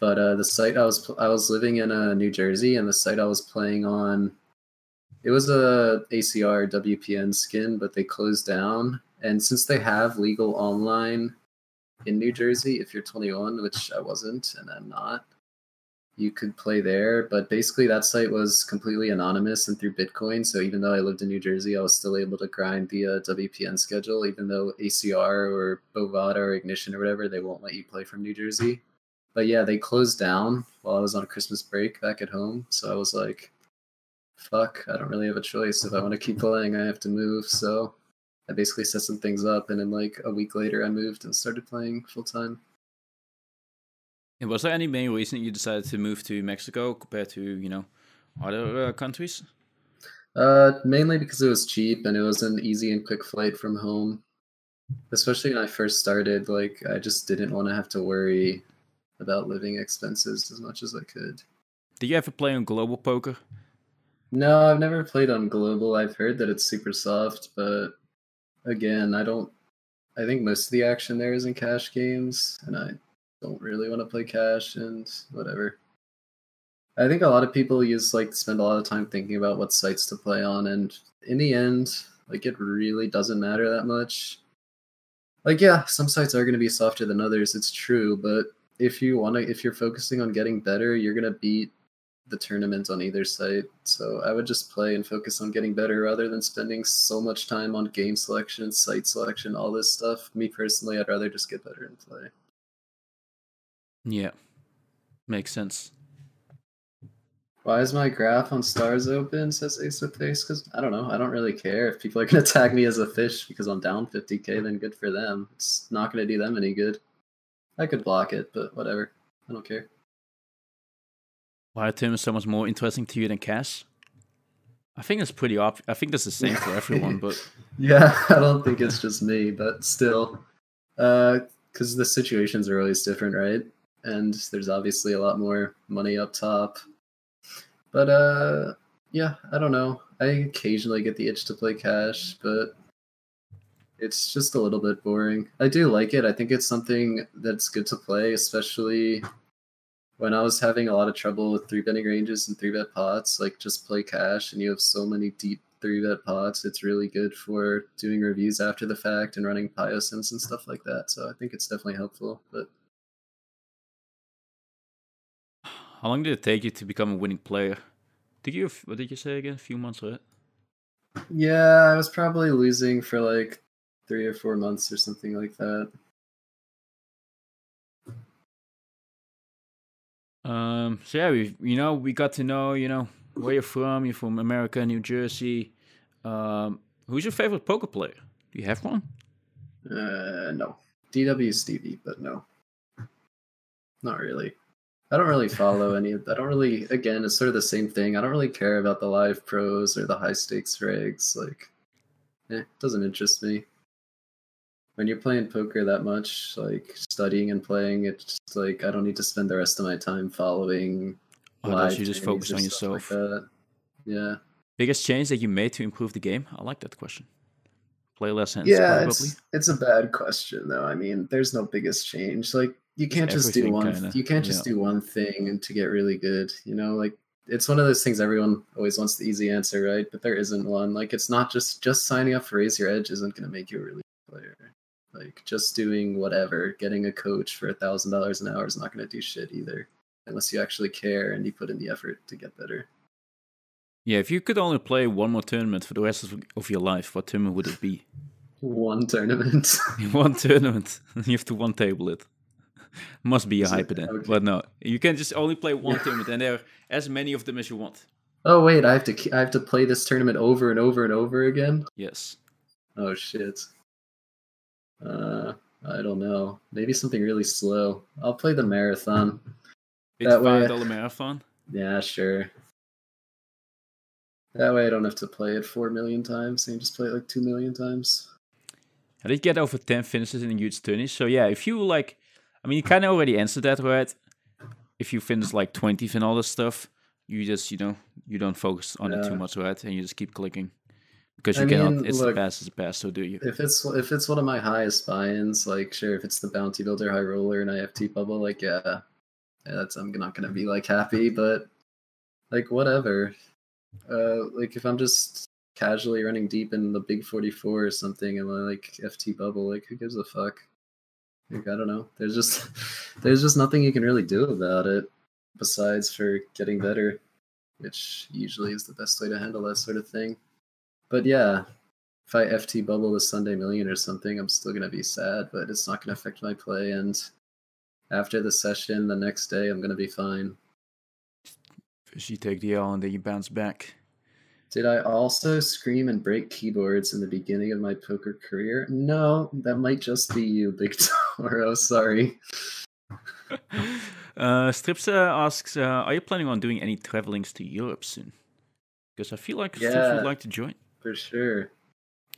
Speaker 2: but uh, the site I was I was living in uh, New Jersey, and the site I was playing on, it was a ACR WPN skin, but they closed down. And since they have legal online in New Jersey if you're 21, which I wasn't and I'm not. You could play there, but basically that site was completely anonymous and through Bitcoin. So even though I lived in New Jersey, I was still able to grind via WPN schedule, even though ACR or Bovada or Ignition or whatever, they won't let you play from New Jersey. But yeah, they closed down while I was on Christmas break back at home. So I was like, fuck, I don't really have a choice. If I want to keep playing, I have to move. So I basically set some things up, and then like a week later, I moved and started playing full time.
Speaker 1: And was there any main reason you decided to move to Mexico compared to you know other uh, countries?
Speaker 2: Uh, mainly because it was cheap and it was an easy and quick flight from home. Especially when I first started, like I just didn't want to have to worry about living expenses as much as I could.
Speaker 1: Did you ever play on global poker?
Speaker 2: No, I've never played on global. I've heard that it's super soft, but again, I don't. I think most of the action there is in cash games, and I don't really want to play cash and whatever. I think a lot of people use like spend a lot of time thinking about what sites to play on, and in the end, like it really doesn't matter that much. Like, yeah, some sites are going to be softer than others. It's true, but if you want to, if you're focusing on getting better, you're going to beat the tournament on either site. So I would just play and focus on getting better rather than spending so much time on game selection, site selection, all this stuff. Me personally, I'd rather just get better and play.
Speaker 1: Yeah, makes sense.
Speaker 2: Why is my graph on stars open? Says Ace of Face. Because I don't know. I don't really care if people are going (laughs) to tag me as a fish because I'm down 50k. Then good for them. It's not going to do them any good. I could block it, but whatever. I don't care.
Speaker 1: Why Tim is so much more interesting to you than cash? I think it's pretty obvious. I think that's the same for everyone, but (laughs)
Speaker 2: yeah, I don't think it's just me, but still, because uh, the situations are always different, right? And there's obviously a lot more money up top, but uh, yeah, I don't know. I occasionally get the itch to play cash, but it's just a little bit boring. I do like it. I think it's something that's good to play, especially when I was having a lot of trouble with three betting ranges and three bet pots, like just play cash and you have so many deep three bet pots, it's really good for doing reviews after the fact and running PioSims and stuff like that. So I think it's definitely helpful. But
Speaker 1: how long did it take you to become a winning player? Did you what did you say again? A few months, right?
Speaker 2: Yeah, I was probably losing for like three or four months or something like that.
Speaker 1: Um, so yeah, we you know we got to know you know where you're from. You're from America, New Jersey. Um, who's your favorite poker player? Do you have one?
Speaker 2: Uh, no. DW Stevie, but no, not really. I don't really follow any. I don't really. Again, it's sort of the same thing. I don't really care about the live pros or the high stakes regs. Like, eh, it doesn't interest me when you're playing poker that much, like studying and playing, it's like I don't need to spend the rest of my time following.
Speaker 1: Oh, you just focus on yourself.
Speaker 2: Like yeah.
Speaker 1: Biggest change that you made to improve the game? I like that question. Play less hands.
Speaker 2: Yeah, it's, it's a bad question though. I mean, there's no biggest change. Like you can't just do one. Kinda, you can't just yeah. do one thing and to get really good. You know, like it's one of those things everyone always wants the easy answer, right? But there isn't one. Like it's not just just signing up for Raise Your Edge isn't going to make you a really good player. Like just doing whatever, getting a coach for a thousand dollars an hour is not going to do shit either, unless you actually care and you put in the effort to get better.
Speaker 1: Yeah, if you could only play one more tournament for the rest of your life, what tournament would it be? (laughs)
Speaker 2: One tournament. (laughs)
Speaker 1: one tournament. (laughs) you have to one table it. Must be a hype then. Okay. But no, you can just only play one tournament, and there are as many of them as you want.
Speaker 2: Oh wait, I have to I have to play this tournament over and over and over again.
Speaker 1: Yes.
Speaker 2: Oh shit. Uh, I don't know. Maybe something really slow. I'll play the marathon.
Speaker 1: That way, dollar marathon.
Speaker 2: Yeah, sure. That way, I don't have to play it four million times. I can just play it like two million times.
Speaker 1: I did get over ten finishes in a huge tourney. So yeah, if you like, I mean, you kind of already answered that, right? If you finish like 20th and all this stuff, you just, you know, you don't focus on it too much, right? And you just keep clicking because you
Speaker 2: I
Speaker 1: cannot.
Speaker 2: mean,
Speaker 1: it's
Speaker 2: look-
Speaker 1: the a pass, so do you?
Speaker 2: If it's if it's one of my highest buy-ins, like sure, if it's the bounty builder, high roller, and IFT bubble, like yeah, yeah, that's I'm not gonna be like happy, but like whatever. Uh, like if I'm just casually running deep in the big 44 or something and I like FT bubble, like who gives a fuck? Like I don't know. There's just (laughs) there's just nothing you can really do about it besides for getting better, which usually is the best way to handle that sort of thing. But yeah, if I FT bubble the Sunday Million or something, I'm still gonna be sad, but it's not gonna affect my play. And after the session, the next day, I'm gonna be fine.
Speaker 1: You take the L and then you bounce back.
Speaker 2: Did I also scream and break keyboards in the beginning of my poker career? No, that might just be you, (laughs) Big Toro. Sorry. (laughs)
Speaker 1: uh, Strips uh, asks, uh, are you planning on doing any travelings to Europe soon? Because I feel like Strips
Speaker 2: Yeah.
Speaker 1: would like to join.
Speaker 2: For sure.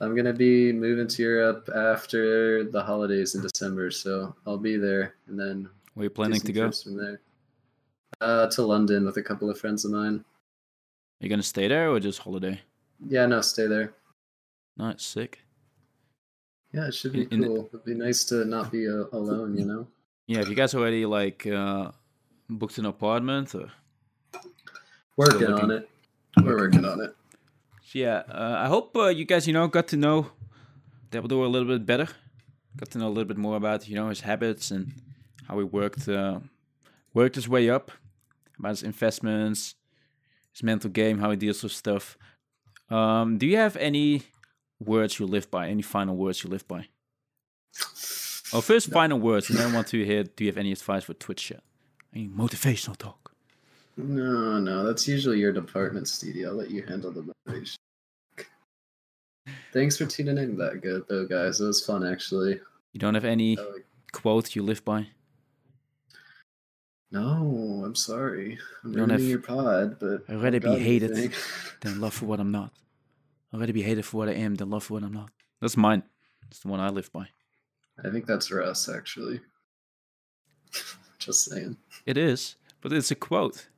Speaker 2: I'm gonna be moving to Europe after the holidays in December, so I'll be there and then
Speaker 1: Where are you planning to go?
Speaker 2: From there. Uh, to London with a couple of friends of mine.
Speaker 1: Are you gonna stay there or just holiday?
Speaker 2: Yeah, no, stay there.
Speaker 1: Nice, sick.
Speaker 2: Yeah, it should be
Speaker 1: In- in-
Speaker 2: cool. It'd be nice to not be uh, alone, you know.
Speaker 1: Yeah, have you guys already like uh, booked an apartment or?
Speaker 2: Working
Speaker 1: looking.
Speaker 2: on it. We're working on it.
Speaker 1: So yeah, uh, I hope uh, you guys, you know, got to know Dabledore a little bit better. Got to know a little bit more about, you know, his habits and how he worked uh, worked his way up, about his investments, his mental game, how he deals with stuff. Um, do you have any words you live by? Any final words you live by? Oh, first final words, and then I want to hear. Do you have any advice for Twitch chat? Any motivational talk?
Speaker 2: No, no, that's usually your department, Stevie. I'll let you handle the motivation. Thanks for tuning in that good though, guys. It was fun actually.
Speaker 1: You don't have any oh,
Speaker 2: I like-
Speaker 1: quote you live by?
Speaker 2: No, I'm sorry. I'm ruining
Speaker 1: have-
Speaker 2: your pod, but
Speaker 1: I'd rather be hated (laughs) than love for what I'm not. I'd rather be hated for what I am than love for what I'm not. That's mine. It's the one I live by.
Speaker 2: I think that's Russ actually. (laughs) Just saying.
Speaker 1: It is, but it's a quote.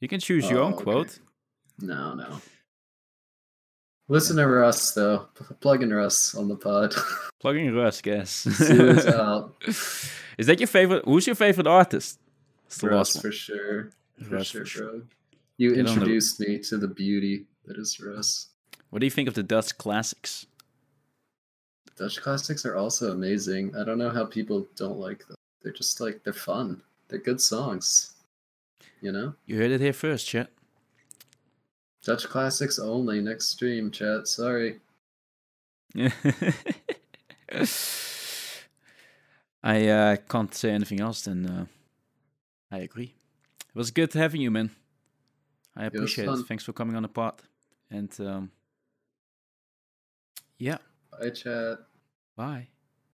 Speaker 1: You can choose your
Speaker 2: Oh,
Speaker 1: own
Speaker 2: okay.
Speaker 1: quote.
Speaker 2: No, no. Listen to Russ though. P- Plug in Russ on the pod. (laughs)
Speaker 1: Plugging Russ, guess.
Speaker 2: See what's (laughs) out.
Speaker 1: Is that your favorite? Who's your favorite artist? It's the
Speaker 2: Russ for sure. For
Speaker 1: Russ
Speaker 2: sure,
Speaker 1: for sure.
Speaker 2: bro. You
Speaker 1: Get on the-
Speaker 2: introduced me to the beauty that is Russ.
Speaker 1: What do you think of the Dutch classics?
Speaker 2: Dutch classics are also amazing. I don't know how people don't like them. They're just like they're fun. They're good songs. You know?
Speaker 1: You heard it here first, chat.
Speaker 2: Dutch classics only next stream, chat. Sorry. (laughs)
Speaker 1: I uh, can't say anything else than uh, I agree. It was good having you, man. I appreciate it.
Speaker 2: fun.
Speaker 1: Thanks for coming on the pod. And um, yeah,
Speaker 2: Bye, chat.
Speaker 1: bye.